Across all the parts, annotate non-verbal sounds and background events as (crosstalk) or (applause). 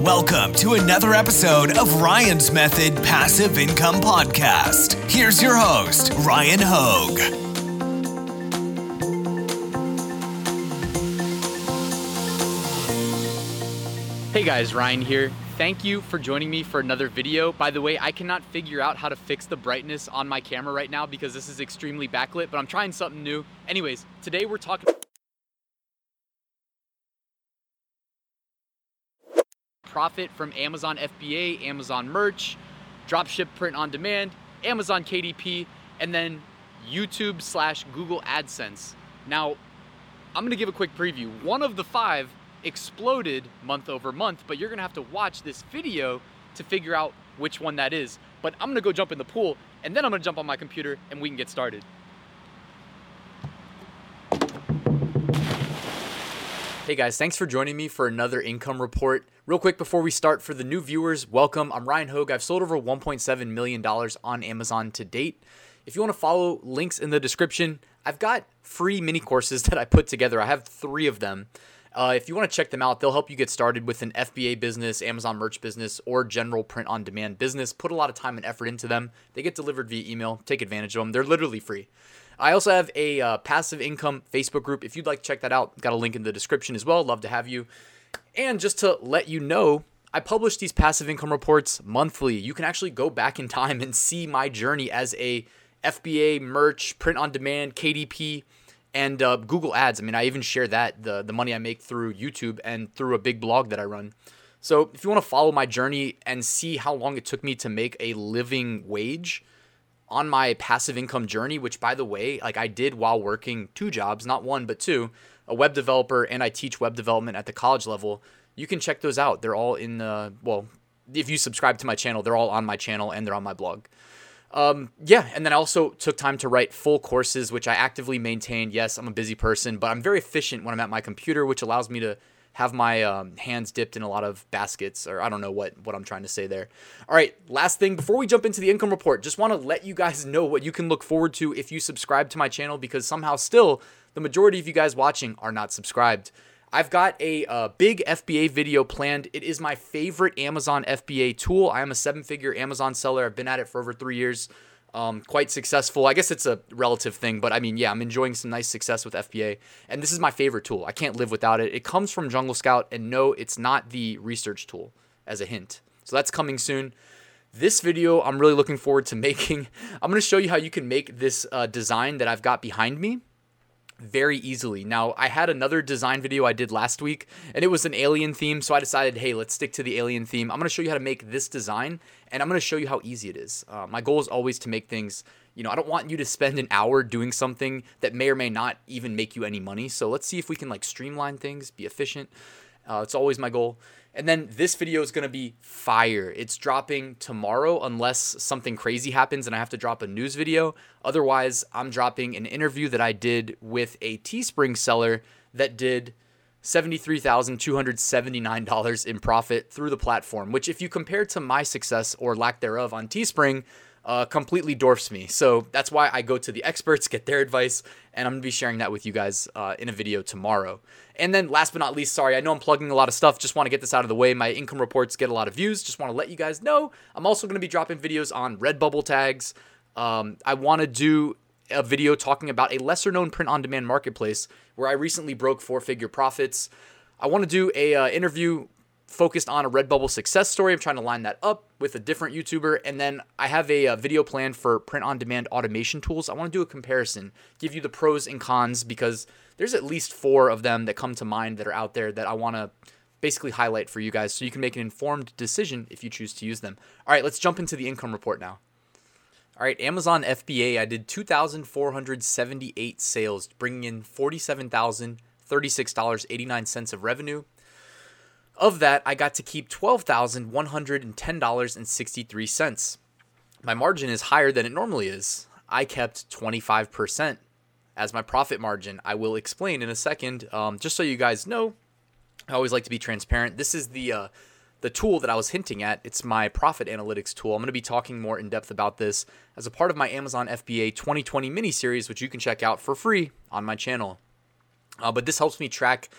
Welcome to another episode of Ryan's Method Passive Income Podcast. Here's your host, Ryan Hogue. Hey guys, Ryan here. Thank you for joining me for another video. By the way, I cannot figure out how to fix the brightness on my camera right now because this is extremely backlit, but I'm trying something new. Anyways, today we're talking profit from Amazon FBA, Amazon merch, dropship print on demand, Amazon KDP, and then YouTube slash Google AdSense. Now, I'm gonna give a quick preview. One of the five exploded month over month, but you're gonna have to watch this video to figure out which one that is. But I'm gonna go jump in the pool and then I'm gonna jump on my computer and we can get started. Hey guys, thanks for joining me for another income report. Real quick before we start, for the new viewers, welcome. I'm Ryan Hogue. I've sold over $1.7 million on Amazon to date. If you want to follow, links in the description. I've got free mini courses (laughs) that I put together. I have three of them. Uh, if you want to check them out, they'll help you get started with an FBA business, Amazon merch business, or general print on demand business. Put a lot of time and effort into them. They get delivered via email. Take advantage of them. They're literally free. I also have a uh, passive income Facebook group. If you'd like to check that out, got a link in the description as well. Love to have you. And just to let you know, I publish these passive income reports monthly. You can actually go back in time and see my journey as a FBA merch, print on demand, KDP, and uh, Google Ads. I mean, I even share that the the money I make through YouTube and through a big blog that I run. So if you want to follow my journey and see how long it took me to make a living wage on my passive income journey, which by the way, like I did while working two jobs, not one but two, a web developer and I teach web development at the college level. You can check those out. They're all in the well, if you subscribe to my channel, they're all on my channel and they're on my blog. Um, yeah, and then I also took time to write full courses, which I actively maintain. Yes, I'm a busy person, but I'm very efficient when I'm at my computer, which allows me to have my um, hands dipped in a lot of baskets, or I don't know what what I'm trying to say there. All right, last thing before we jump into the income report, just want to let you guys (laughs) know what you can look forward to if you subscribe to my channel, because somehow still the majority of you guys watching are not subscribed. I've got a uh, big FBA video planned. It is my favorite Amazon FBA tool. I am a seven figure Amazon seller. I've been at it for over three years. Um, quite successful. I guess it's a relative thing, but I mean, yeah, I'm enjoying some nice success with FBA. And this is my favorite tool. I can't live without it. It comes from Jungle Scout, and no, it's not the research tool, as a hint. So that's coming soon. This video, I'm really looking forward to (laughs) making. I'm to show you how you can make this uh, design that I've got behind me very easily. Now, I had another design video I did last week, and it was an alien theme, so I decided, hey, let's stick to the alien theme. I'm to show you how to make this design, and I'm to show you how easy it is. Uh, my goal is always to make things, you know, I don't want you to spend an hour doing something that may or may not even make you any money. So let's see if we can like streamline things, be efficient. Uh, it's always my goal. And then this video is going to be fire. It's dropping tomorrow unless something crazy happens and I have to drop a news video. Otherwise, I'm dropping an interview that I did with a Teespring seller that did $73,279 in profit through the platform, which if you compare to my success or lack thereof on Teespring, uh, completely dwarfs me. So that's why I go to the experts, get their advice, and I'm gonna be sharing that with you guys uh, in a video tomorrow. And then last but not least, sorry, I know I'm plugging a lot of stuff. Just want to get this out of the way. My income reports get a lot of views. Just want to let you guys know I'm also gonna be dropping videos on Redbubble tags. Um, I want to do a video talking about a lesser known print on demand marketplace where I recently broke four figure profits. I want to do a uh, interview focused on a Redbubble success story. I'm trying to line that up with a different YouTuber. And then I have a, a video plan for print on demand automation tools. I want to do a comparison, give you the pros and cons because there's at least four of them that come to mind that are out there that I want to basically highlight for you guys so you can make an informed decision if you choose to use them. All right, let's jump into the income report now. All right, Amazon FBA, I did 2,478 sales, bringing in $47,036.89 of revenue. Of that, I got to keep $12,110.63. My margin is higher than it normally is. I kept 25% as my profit margin. I will explain in a second. Um, just so you guys know, I always like to be transparent. This is the uh, the tool that I was hinting at. It's my profit analytics tool. I'm going to be talking more in depth about this as a part of my Amazon FBA 2020 mini series, which you can check out for free on my channel. Uh, but this helps me track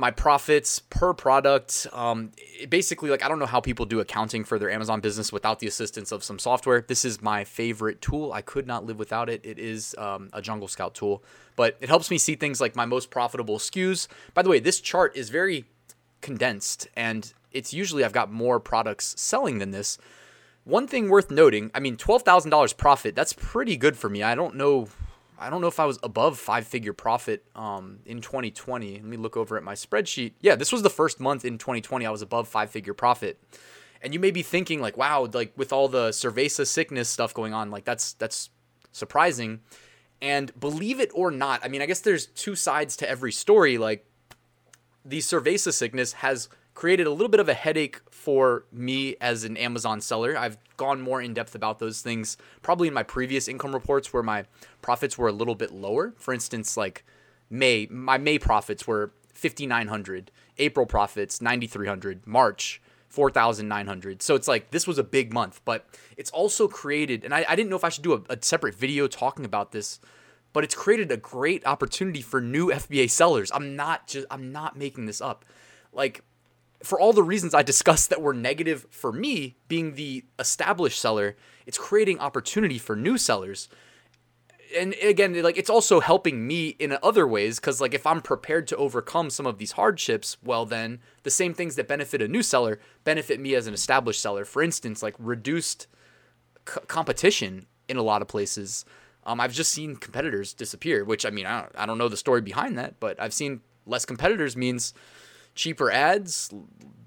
my profits per product. Um, basically, like I don't know how people do accounting for their Amazon business without the assistance of some software. This is my favorite tool. I could not live without it. It is um, a Jungle Scout tool, but it helps me see things like my most profitable SKUs. By the way, this chart is very condensed, and it's usually I've got more products selling than this. One thing worth noting, I mean, twelve thousand dollars profit. That's pretty good for me. I don't know I don't know if I was above five figure profit um, in 2020. Let me look over at my spreadsheet. Yeah, this was the first month in 2020 I was above five figure profit. And you may be thinking like, wow, like with all the cerveza sickness stuff going on, like that's that's surprising. And believe it or not, I mean, I guess there's two sides to every story. Like the cerveza sickness has created a little bit of a headache for me as an Amazon seller. I've gone more in depth about those things probably in my previous income reports where my profits were a little bit lower. For instance, like May, my May profits were 5900, April profits 9300, March 4,900. So it's like this was a big month, but it's also created, and I, I didn't know if I should do a, a, separate video talking about this, but it's created a great opportunity for new FBA sellers. I'm not just, I'm not making this up. Like for all the reasons I discussed that were negative for me, being the established seller, it's creating opportunity for new sellers. And again, like it's also helping me in other ways because, like, if I'm prepared to overcome some of these hardships, well, then the same things that benefit a new seller benefit me as an established seller. For instance, like reduced c- competition in a lot of places. Um, I've just seen competitors disappear, which I mean, I don't, I don't know the story behind that, but I've seen less competitors means cheaper ads,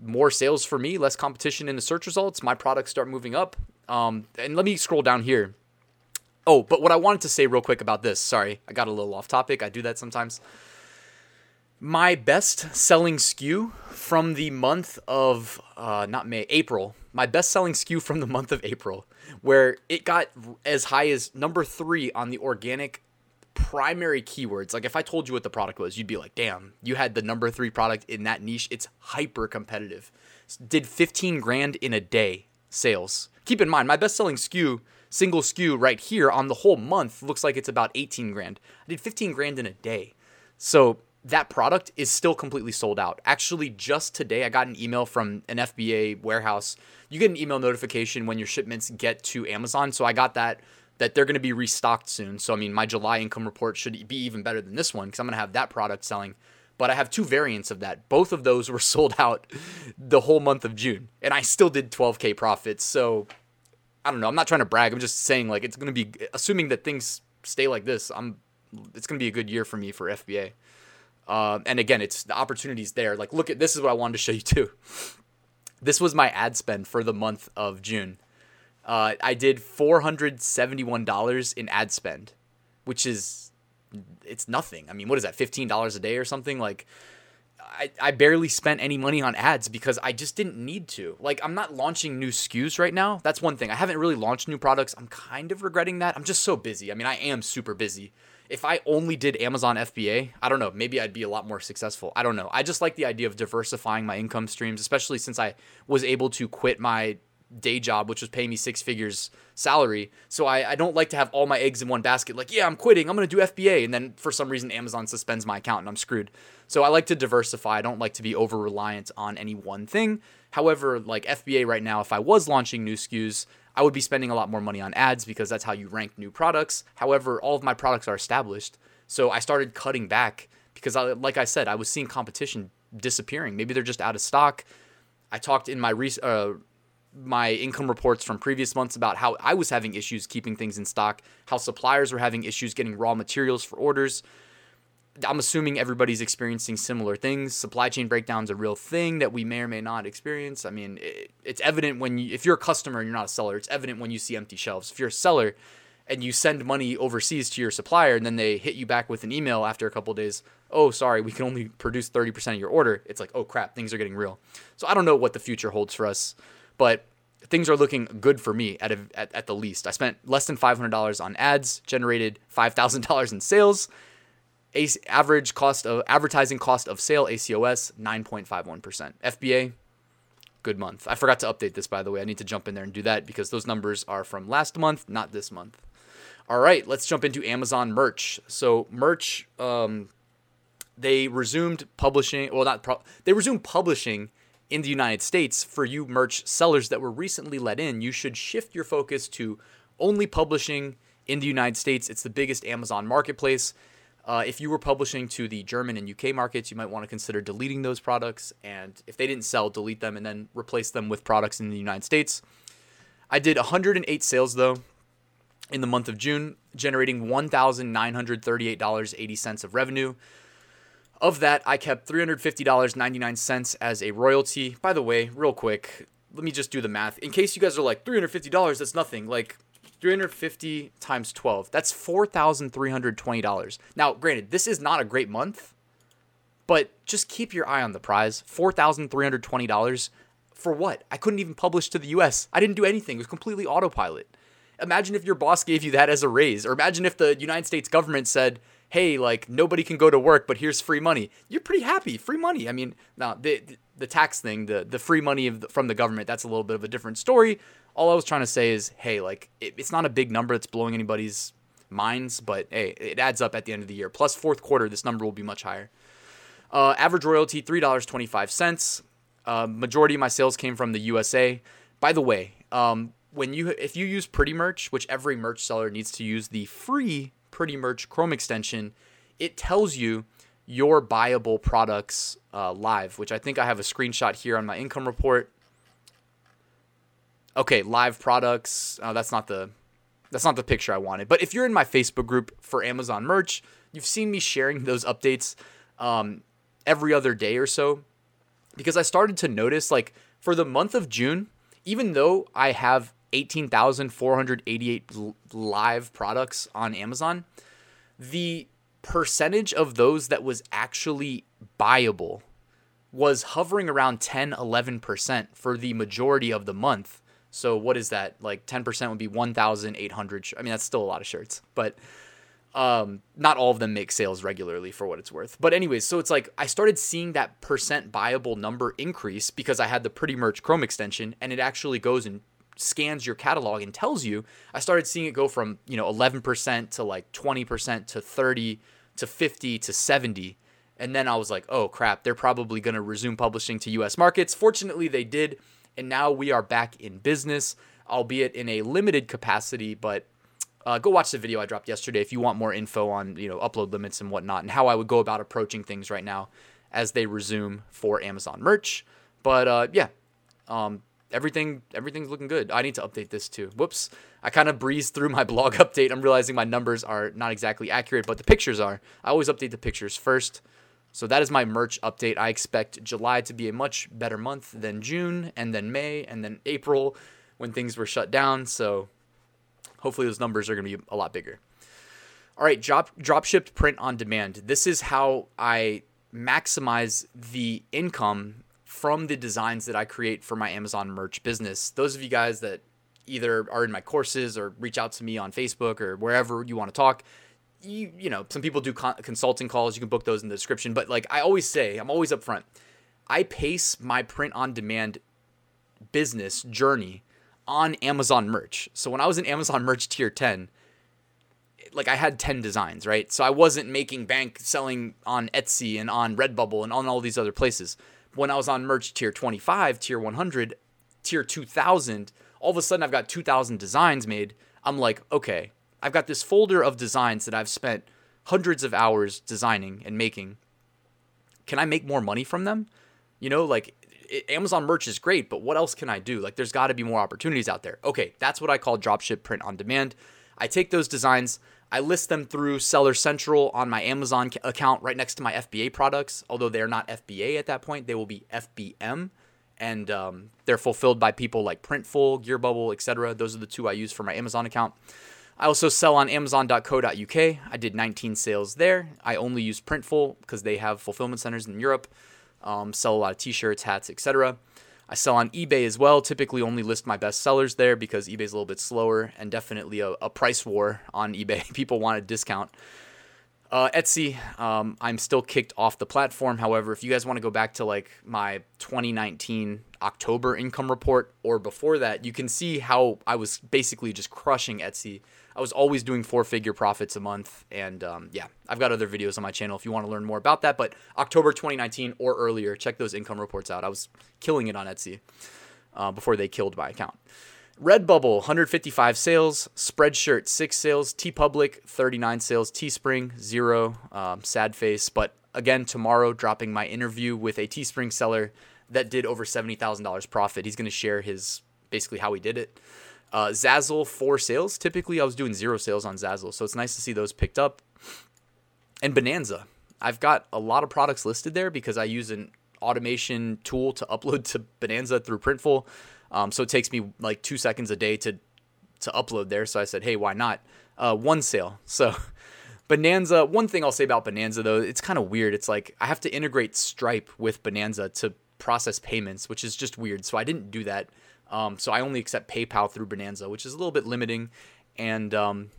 more sales for me, less competition in the search results. My products start moving up. Um, and let me scroll down here. Oh, but what I wanted to say real quick about this, sorry, I got a little off topic. I do that sometimes. My best selling SKU from the month of, uh, not May, April, my best selling SKU from the (laughs) month of April, where it got as high as number three on the organic primary keywords. Like if I told you what the product was, you'd be like, damn, you had the number three product in that niche. It's hyper competitive. Did 15 grand in a day sales. Keep in mind, my best selling SKU, single SKU right here on the whole month looks like it's about 18 grand. I did 15 grand in a day. So that product is still completely sold out. Actually, just today, I got an email from an FBA warehouse. You get an email notification when your shipments get to Amazon. So I got that that they're going to be restocked soon. So I mean, my July income report should be even better than this one because I'm going to have that product selling. But I have two variants of that. Both of those (laughs) were sold out the whole month of June, and I still did 12k profits. So I don't know. I'm not trying to brag. I'm just saying like it's going to be assuming that things stay like this. I'm it's going to be a good year for me for FBA. Uh, and again, it's the opportunities there. Like, look at this is what I wanted to show you too. (laughs) This was my ad spend for the month of June. Uh, I did four hundred seventy one dollars in ad spend, which is it's nothing. I mean, what is that? Fifteen dollars a day or something? Like, I, I barely spent any money on ads because I just didn't need to. Like, I'm not launching new SKUs right now. That's one thing. I haven't really launched new products. I'm kind of regretting that. I'm just so busy. I mean, I am super busy. If I only did Amazon FBA, I don't know, maybe I'd be a lot more successful. I don't know. I just like the idea of diversifying my income streams, especially since I was able to quit my day job, which was paying me six figures salary. So I, I don't like to have all my eggs in one basket. Like, yeah, I'm quitting. I'm going to do FBA. And then for some reason, Amazon suspends my account and I'm screwed. So I like to diversify. I don't like to be over reliant on any one thing. However, like FBA right now, if I was launching new SKUs, I would be spending a lot more money on ads because that's how you rank new products. However, all of my products are established. So I started cutting back because, I, like I said, I was seeing competition disappearing. Maybe they're just out of stock. I talked in my re- uh, my income reports from previous months about how I was having issues keeping things in stock, how suppliers were having issues getting raw materials for orders. I'm assuming everybody's experiencing similar things. Supply chain breakdowns a real thing that we may or may not experience. I mean, it, it's evident when you, if you're a customer and you're not a seller, it's evident when you see empty shelves. If you're a seller and you send money overseas to your supplier and then they hit you back with an email after a couple days, oh, sorry, we can only produce 30% of your order. It's like, oh crap, things are getting real. So I don't know what the future holds for us but things are looking good for me at, a, at, at the least. I spent less than $500 on ads, generated $5,000 in sales. A- average cost of advertising cost of sale ACOS 9.51%. FBA good month. I forgot to update this by the way. I need to jump in there and do that because those numbers are from last month, not this month. All right, let's jump into Amazon merch. So merch um, they resumed publishing. Well, not pro- they resumed publishing in the United States for you merch sellers that were recently let in. You should shift your focus to only publishing in the United States. It's the biggest Amazon marketplace. Uh, if you were publishing to the German and UK markets, you might want to consider deleting those products. And if they didn't sell, delete them and then replace them with products in the United States. I did 108 sales though in the month of June, generating $1,938.80 of revenue. Of that, I kept $350.99 as a royalty. By the way, real quick, let me just do the math. In case you guys are like, $350, that's nothing. Like, 350 times 12, that's $4,320. Now, granted, this is not a great month, but just keep your eye on the prize. $4,320 for what? I couldn't even publish to the US. I didn't do anything. It was completely autopilot. Imagine if your boss gave you that as a raise, or imagine if the United States government said, hey, like nobody can go to work, but here's free money. You're pretty happy, free money. I mean, now the the tax thing, the the free money the, from the government, that's a little bit of a different story. All I was trying to say is, hey, like it, it's not a big number that's blowing anybody's minds, but hey, it adds up at the end of the year. Plus fourth quarter, this number will be much higher. Uh, average royalty three dollars twenty five cents. Uh, majority of my sales came from the USA. By the way, um, when you if you use Pretty Merch, which every merch seller needs to use the free Pretty Merch Chrome extension, it tells you your buyable products uh, live, which I think I have a screenshot here on my income report. Okay, live products. Uh, that's not the that's not the picture I wanted. But if you're in my Facebook group for Amazon merch, you've seen me sharing (laughs) those updates um, every other day or so, because I started to notice like for the month of June, even though I have 18,488 live products on Amazon, the percentage of those that was actually buyable was hovering around 10 11% for the majority of the month. So what is that? Like 10% would be 1,800. I mean, that's still a lot of shirts, but um, not all of them make sales regularly for what it's worth. But anyways, so it's like I started seeing that percent buyable number increase because I had the Pretty Merch Chrome extension, and it actually goes and scans your catalog and tells you, I started seeing it go from, you know, 11% to like 20% to 30 to 50 to 70. And then I was like, oh crap, they're probably going to resume publishing to US markets. Fortunately, they did. And now we are back in business, albeit in a limited capacity. But uh, go watch the video I dropped yesterday if you want more info on, you know, upload limits and whatnot and how I would go about approaching things right now as they resume for Amazon merch. But uh, yeah, um, everything everything's looking good. I need to update this too. Whoops. I kind of breezed through my (laughs) blog update. I'm realizing my numbers are not exactly accurate, but the pictures are. I always update the pictures first. So that is my merch update. I expect July to be a much better month than June and then May and then April when things were shut down. So hopefully those numbers are going to be a lot bigger. All right, drop drop shipped print on demand. This is how I maximize the income from the designs that I create for my Amazon merch business. Those of you guys that either are in my courses or reach out to me on Facebook or wherever you want to talk, you you know, some people do con- consulting calls, you can book those in the description, but like I always say, I'm always upfront. I pace my print on demand business journey on Amazon merch. So when I was in Amazon merch tier 10, like I had 10 designs, right? So I wasn't making bank selling on Etsy and on Redbubble and on all these other places when I was on merch tier 25, tier 100, tier 2000, all of a sudden I've got 2000 designs made. I'm like, okay, I've got this folder of designs that I've spent hundreds of hours designing and making. Can I make more money from them? You know, like it, Amazon merch is great, but what else can I do? Like there's got to be more opportunities out there. Okay, that's what I call dropship print on demand. I take those designs, I list them through Seller Central on my Amazon account right next to my FBA products. Although they're not FBA at that point, they will be FBM, and um, they're fulfilled by people like Printful, Gearbubble, etc. Those are the two I use for my Amazon account. I also sell on Amazon.co.uk. I did 19 sales there. I only use Printful because they have fulfillment centers in Europe. Um, sell a lot of T-shirts, hats, etc. I sell on eBay as well. Typically, only list my best sellers there because eBay's a little bit slower and definitely a, a price war on (laughs) eBay. People want a discount. Uh, Etsy, um, I'm still kicked off the platform. However, if you guys want to go back to like my 2019 October income report or before that, you can see how I was basically just crushing Etsy. I was always doing four figure profits a month. And um, yeah, I've got other videos on my channel if you want to learn more about that. But October 2019 or earlier, check those income reports out. I was killing it on Etsy uh, before they killed my account. Redbubble, 155 sales. Spreadshirt, 6 sales. TeePublic 39 sales. Teespring, 0. Um, sad face. But again, tomorrow, dropping my interview with a Teespring seller that did over $70,000 profit. He's going to share his basically how he did it. Uh, Zazzle, 4 sales. Typically, I was doing 0 sales on Zazzle. So it's nice to see those picked up. And Bonanza. I've got a lot of products listed there because I use an automation tool to upload to Bonanza through Printful. Um, so it takes me like two seconds a day to to upload there. So I said, hey, why not? Uh, one sale. (laughs) So Bonanza. One thing I'll say about Bonanza though, it's kind of weird. It's like I have to integrate Stripe with Bonanza to process payments, which is just weird. So I didn't do that. Um, so I only accept PayPal through Bonanza, which is a little bit limiting. And um,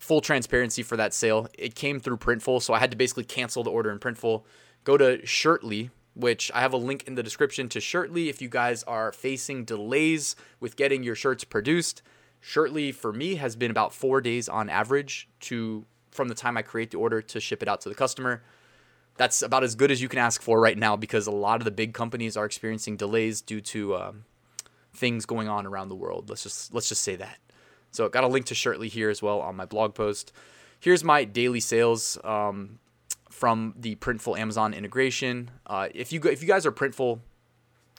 full transparency for that sale, it came through Printful, so I had to basically cancel the order in Printful. Go to Shirtly, which I have a link in the description to Shirtly if you guys are facing delays with getting your shirts produced. Shirtly for me has been about 4 days on average to from the time I create the order to ship it out to the customer. That's about as good as you can ask for right now because a lot of the big companies are experiencing delays due to um, things going on around the world. Let's just let's just say that. So I got a link to Shirtly here as well on my blog post. Here's my daily sales. Um, from the Printful Amazon integration. Uh, if you go, if you guys are Printful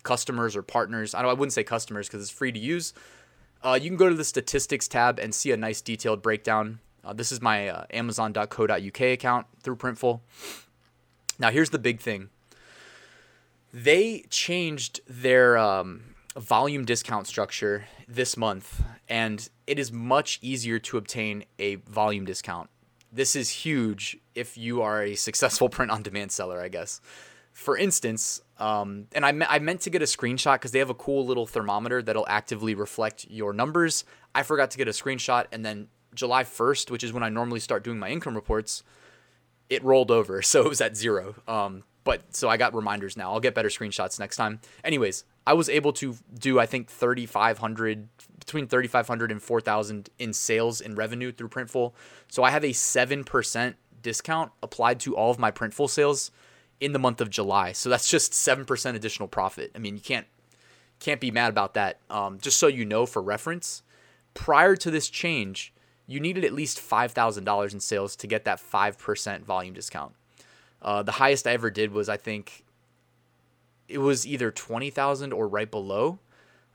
customers or partners, I know I wouldn't say customers because it's free to use. Uh, you can go to the statistics tab and see a nice detailed breakdown. Uh, this is my uh, Amazon.co.uk account through Printful. Now here's the big thing. They changed their um, volume discount structure this month, and it is much easier to obtain a volume discount this is huge if you are a successful (laughs) print on demand seller, I guess. For instance, um, and I, me- I meant to get a screenshot because they have a cool little thermometer that'll actively reflect your numbers. I forgot to get a screenshot, and then July 1st, which is when I normally start doing my income reports, it rolled over. (laughs) So it was at zero. Um, but so I got reminders now. I'll get better screenshots next time. Anyways, I was able to do, I think, 3,500 between 3500 and 4000 in sales and revenue through Printful. So I have a 7% discount applied to all of my Printful sales in the month of July. So that's just 7% additional profit. I mean, you can't can't be mad about that. Um, just so you know for reference, prior to this change, you needed at least $5,000 in sales to get that 5% volume discount. Uh, the highest I ever did was, I think, it was either 20,000 or right below.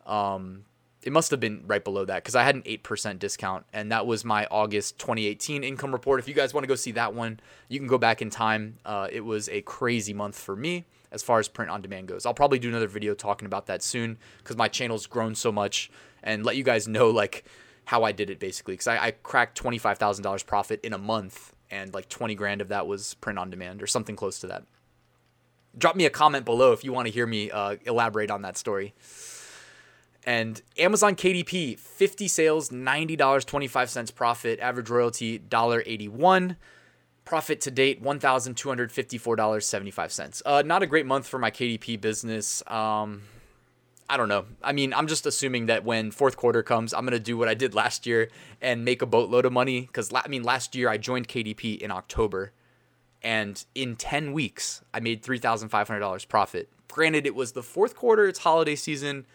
Um, it must have been right below that because I had an 8% discount and that was my August 2018 income report. If you guys want to go see that one, you can go back in time. Uh, it was a crazy month for me as far as print on demand goes. I'll probably do another video talking about that soon because my channel's grown so much and let you guys know like how I did it basically because I, I cracked $25,000 profit in a month and like 20 grand of that was print on demand or something close to that. Drop me a comment below if you want to hear me uh, elaborate on that story. And Amazon KDP, 50 sales, $90.25 profit, average royalty $1.81. Profit to date, $1,254.75. Uh, not a great month for my KDP business. Um, I don't know. I mean, I'm just assuming that when fourth quarter comes, I'm gonna do what I did last year and make a boatload of money. Because I mean, last year I joined KDP in October, and in 10 weeks I made $3,500 profit. Granted, it was the fourth quarter. It's holiday season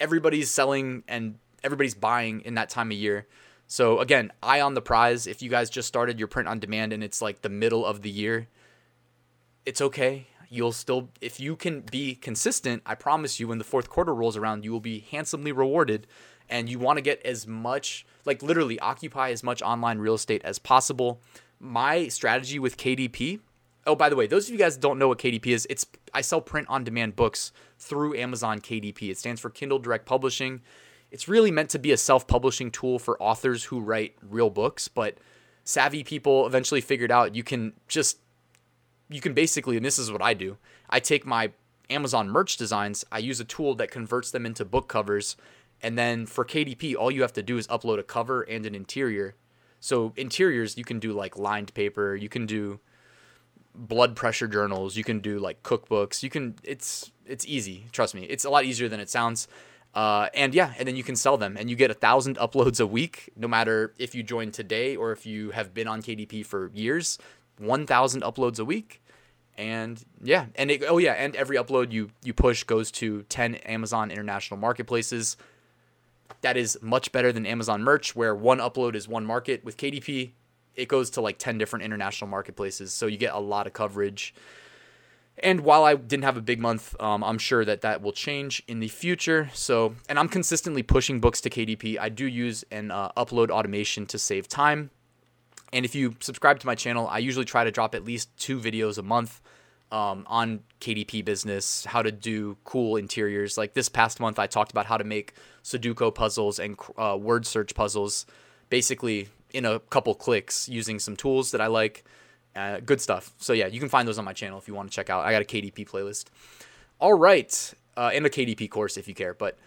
everybody's selling and everybody's buying in that time of year. So again, eye on the prize. If you guys just started your print on demand and it's like the middle of the year, it's okay. You'll still if you can be consistent, I promise you when the fourth quarter rolls around, you will be handsomely rewarded and you want to get as much like literally occupy as much online real estate as possible. My strategy with KDP Oh, by the way, those of you guys don't know what KDP is, it's I sell print on demand books through Amazon KDP. It stands for Kindle Direct Publishing. It's really meant to be a self-publishing tool for authors who write real books, but savvy people eventually figured out you can just you can basically and this is what I do. I take my Amazon merch designs, I use a tool that converts them into book covers, and then for KDP all you have to do is upload a cover and an interior So interiors, you can do like lined paper, you can do blood pressure journals, you can do like cookbooks, you can. It's it's easy. Trust me, it's a lot easier than it sounds. Uh, and yeah, and then you can sell them, and you get a thousand uploads a week, no matter if you join today or if you have been on KDP for years. One thousand uploads a week, and yeah, and it, oh yeah, and every upload you you push goes to ten Amazon international marketplaces. That is much better than Amazon merch, where one upload is one market. With KDP, it goes to like 10 different international marketplaces. So you get a lot of coverage. And while I didn't have a big month, um, I'm sure that that will change in the future. So, and I'm consistently pushing books to KDP. I do use an uh, upload automation to save time. And if you subscribe to my channel, I usually try to drop at least two videos a month um, on KDP business, how to do cool interiors. Like this past month, I talked about how to make Sudoku puzzles and uh, word search puzzles, basically in a couple clicks using some tools that I like. Uh, good stuff. So yeah, you can find those on my channel if you want to check out. I got a KDP playlist. All right, uh, and a KDP course if you care. But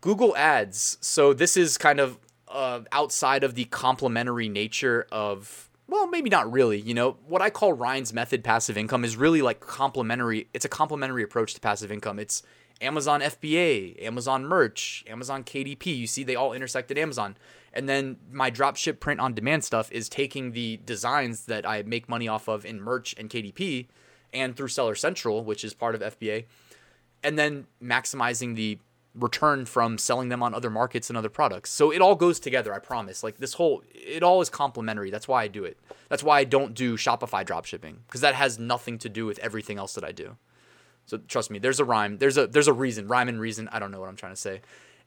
Google Ads. So this is kind of uh, outside of the complementary nature of well, maybe not really. You know, what I call Ryan's method passive income is really like complementary. It's a complementary approach to passive income. It's Amazon FBA, Amazon merch, Amazon KDP. You see, they all intersect at Amazon. And then my dropship print on demand stuff is taking the designs that I make money off of in merch and KDP and through Seller Central, which is part of FBA, and then maximizing the return from selling them on other markets and other products. So it all goes together, I promise. Like this whole it all is complementary. That's why I do it. That's why I don't do Shopify dropshipping because that has nothing to do with everything else that I do. So trust me, there's a rhyme. There's a there's a reason. Rhyme and reason. I don't know what I'm trying to say.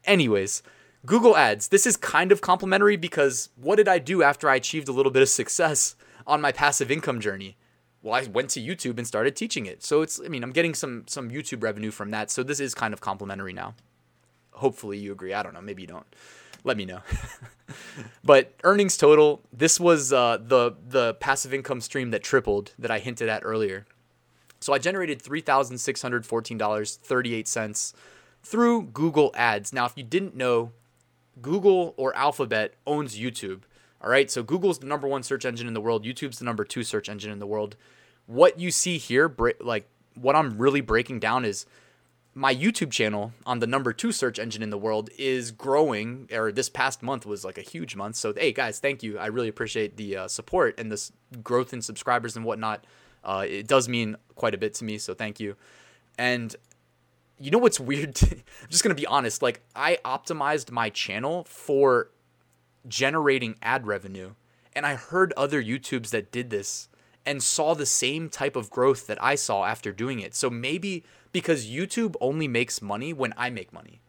Anyways, Google Ads. This is kind of complimentary because what did I do after I achieved a little bit of success on my passive income journey? Well, I went to YouTube and started teaching it. So it's I mean, I'm getting some some YouTube revenue from that. So this is kind of complimentary now. Hopefully you agree. I don't know, maybe you don't. Let me know. (laughs) but earnings total, this was uh, the the passive income stream that tripled that I hinted at earlier. So I generated $3,614.38 through Google Ads. Now, if you didn't know, Google or Alphabet owns YouTube. All right, so Google's the number one search engine in the world. YouTube's the number two search engine in the world. What you see here, like what I'm really breaking down is my YouTube channel on the number two search engine in the world is growing, or this past month was like a huge month. So, hey guys, thank you. I really appreciate the uh, support and this growth in subscribers and whatnot. Uh, it does mean quite a bit to me, so thank you. And you know what's (laughs) weird? I'm just gonna be honest. Like I optimized my channel for generating ad revenue, and I heard other YouTubes that did this and saw the same type of growth that I saw after doing it. So maybe because YouTube only makes money when I make money.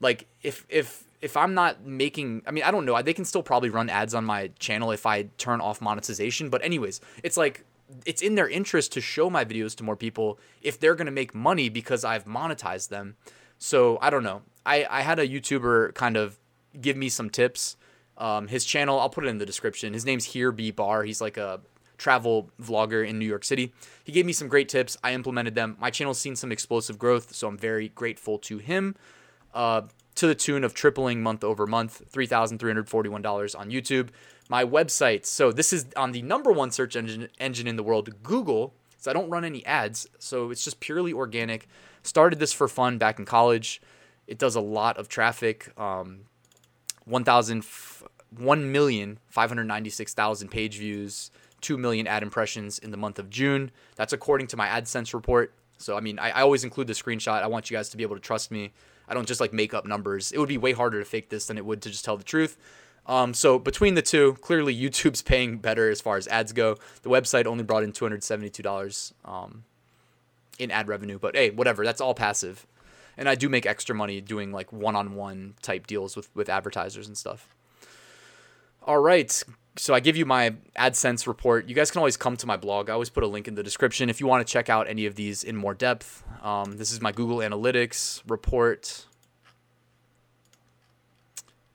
Like if if if I'm not making, I mean, I don't know. They can still probably run ads on my channel if I turn off monetization. But anyways, it's like it's in their interest to show my videos to more people if they're to make money because I've monetized them. So I don't know. I, I had a YouTuber kind of give me some tips. Um, his channel, I'll put it in the description. His name's Here Be Bar. He's like a travel vlogger in New York City. He gave me some great tips. I implemented them. My channel's seen some explosive growth, so I'm very grateful to him. Uh, to the tune of tripling month over month, $3,341 on YouTube my website. So this is on the number one search engine engine in the world, Google. So I don't run any ads, so it's just purely organic. Started this for fun back in college. It does a lot of traffic. Um, 1,000, 1,596,000 page views, 2 million ad impressions in the month of June. That's according to my AdSense report. So, I mean, I, I always include the screenshot. I want you guys to be able to trust me. I don't just like make up numbers. It would be way harder to fake this than it would to just tell the truth. Um, so between the two, clearly YouTube's (laughs) paying better as far as ads go. The website only brought in two hundred seventy-two dollars um, in ad revenue, but hey, whatever. That's all passive, and I do make extra money doing like one-on-one type deals with with advertisers and stuff. All right. So I give you my AdSense report. You guys can always come to my blog. I always put a link in the description if you want to check out any of these in more depth. Um, this is my Google Analytics report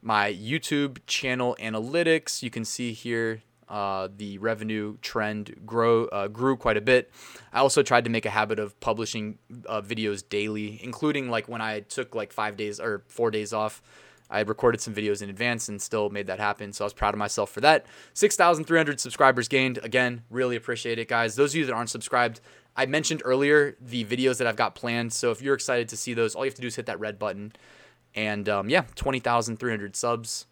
my YouTube channel analytics. You can see here uh, the revenue trend grow uh, grew quite a bit. I also tried to make a habit of publishing uh, videos daily, including like when I took like five days or four days off. I recorded some videos in advance and still made that happen. So I was proud of myself for that. 6,300 subscribers gained. Again, really appreciate it, guys. Those of you that aren't subscribed, I mentioned earlier the videos that I've got planned. So if you're excited to see those, all you have to do is hit that red button. And um, yeah, 20,300 subs.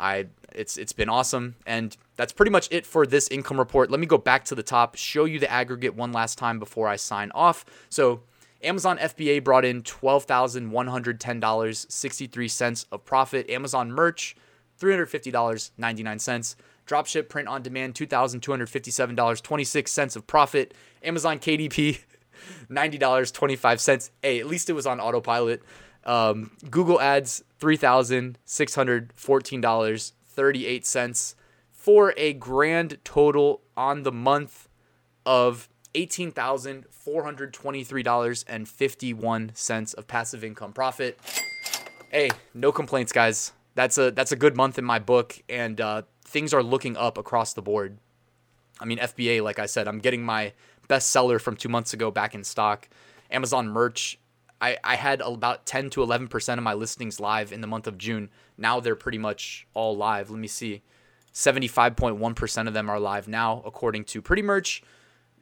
I it's it's been awesome and that's pretty much it for this income report. Let me go back to the top, show you the aggregate one last time before I sign off. So Amazon FBA brought in $12,110.63 of profit. Amazon merch, $350.99. Dropship print on demand, $2,257.26 of profit. Amazon KDP, (laughs) $90.25. Hey, at least it was on autopilot. Um, Google Ads, $3,614.38 for a grand total on the month of $18,423.51 of passive income profit. Hey, no complaints, guys. That's a that's a good month in my book, and uh, things are looking up across the board. I mean, FBA, like I said, I'm getting my bestseller from two months ago back in stock. Amazon merch, I, I had about 10 to 11% of my listings live in the month of June. Now they're pretty much all live. Let me see. 75.1% of them are live now, according to Pretty Merch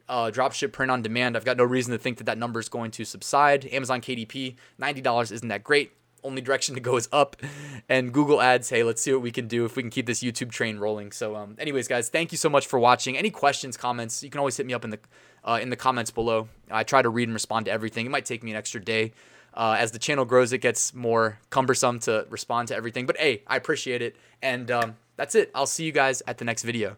uh, dropship print on demand. I've got no reason to think that that number is going to subside. Amazon KDP, $90 isn't that great. Only direction to go is up. And Google Ads, hey, let's see what we can do if we can keep this YouTube train rolling. So, um, anyways, guys, thank you so much for watching. Any questions, comments, you can always hit me up in the uh, in the comments below. I try to read and respond to everything. It might take me an extra day. Uh, as the channel grows, it gets more cumbersome to respond to everything. But hey, I appreciate it. And um, that's it. I'll see you guys at the next video.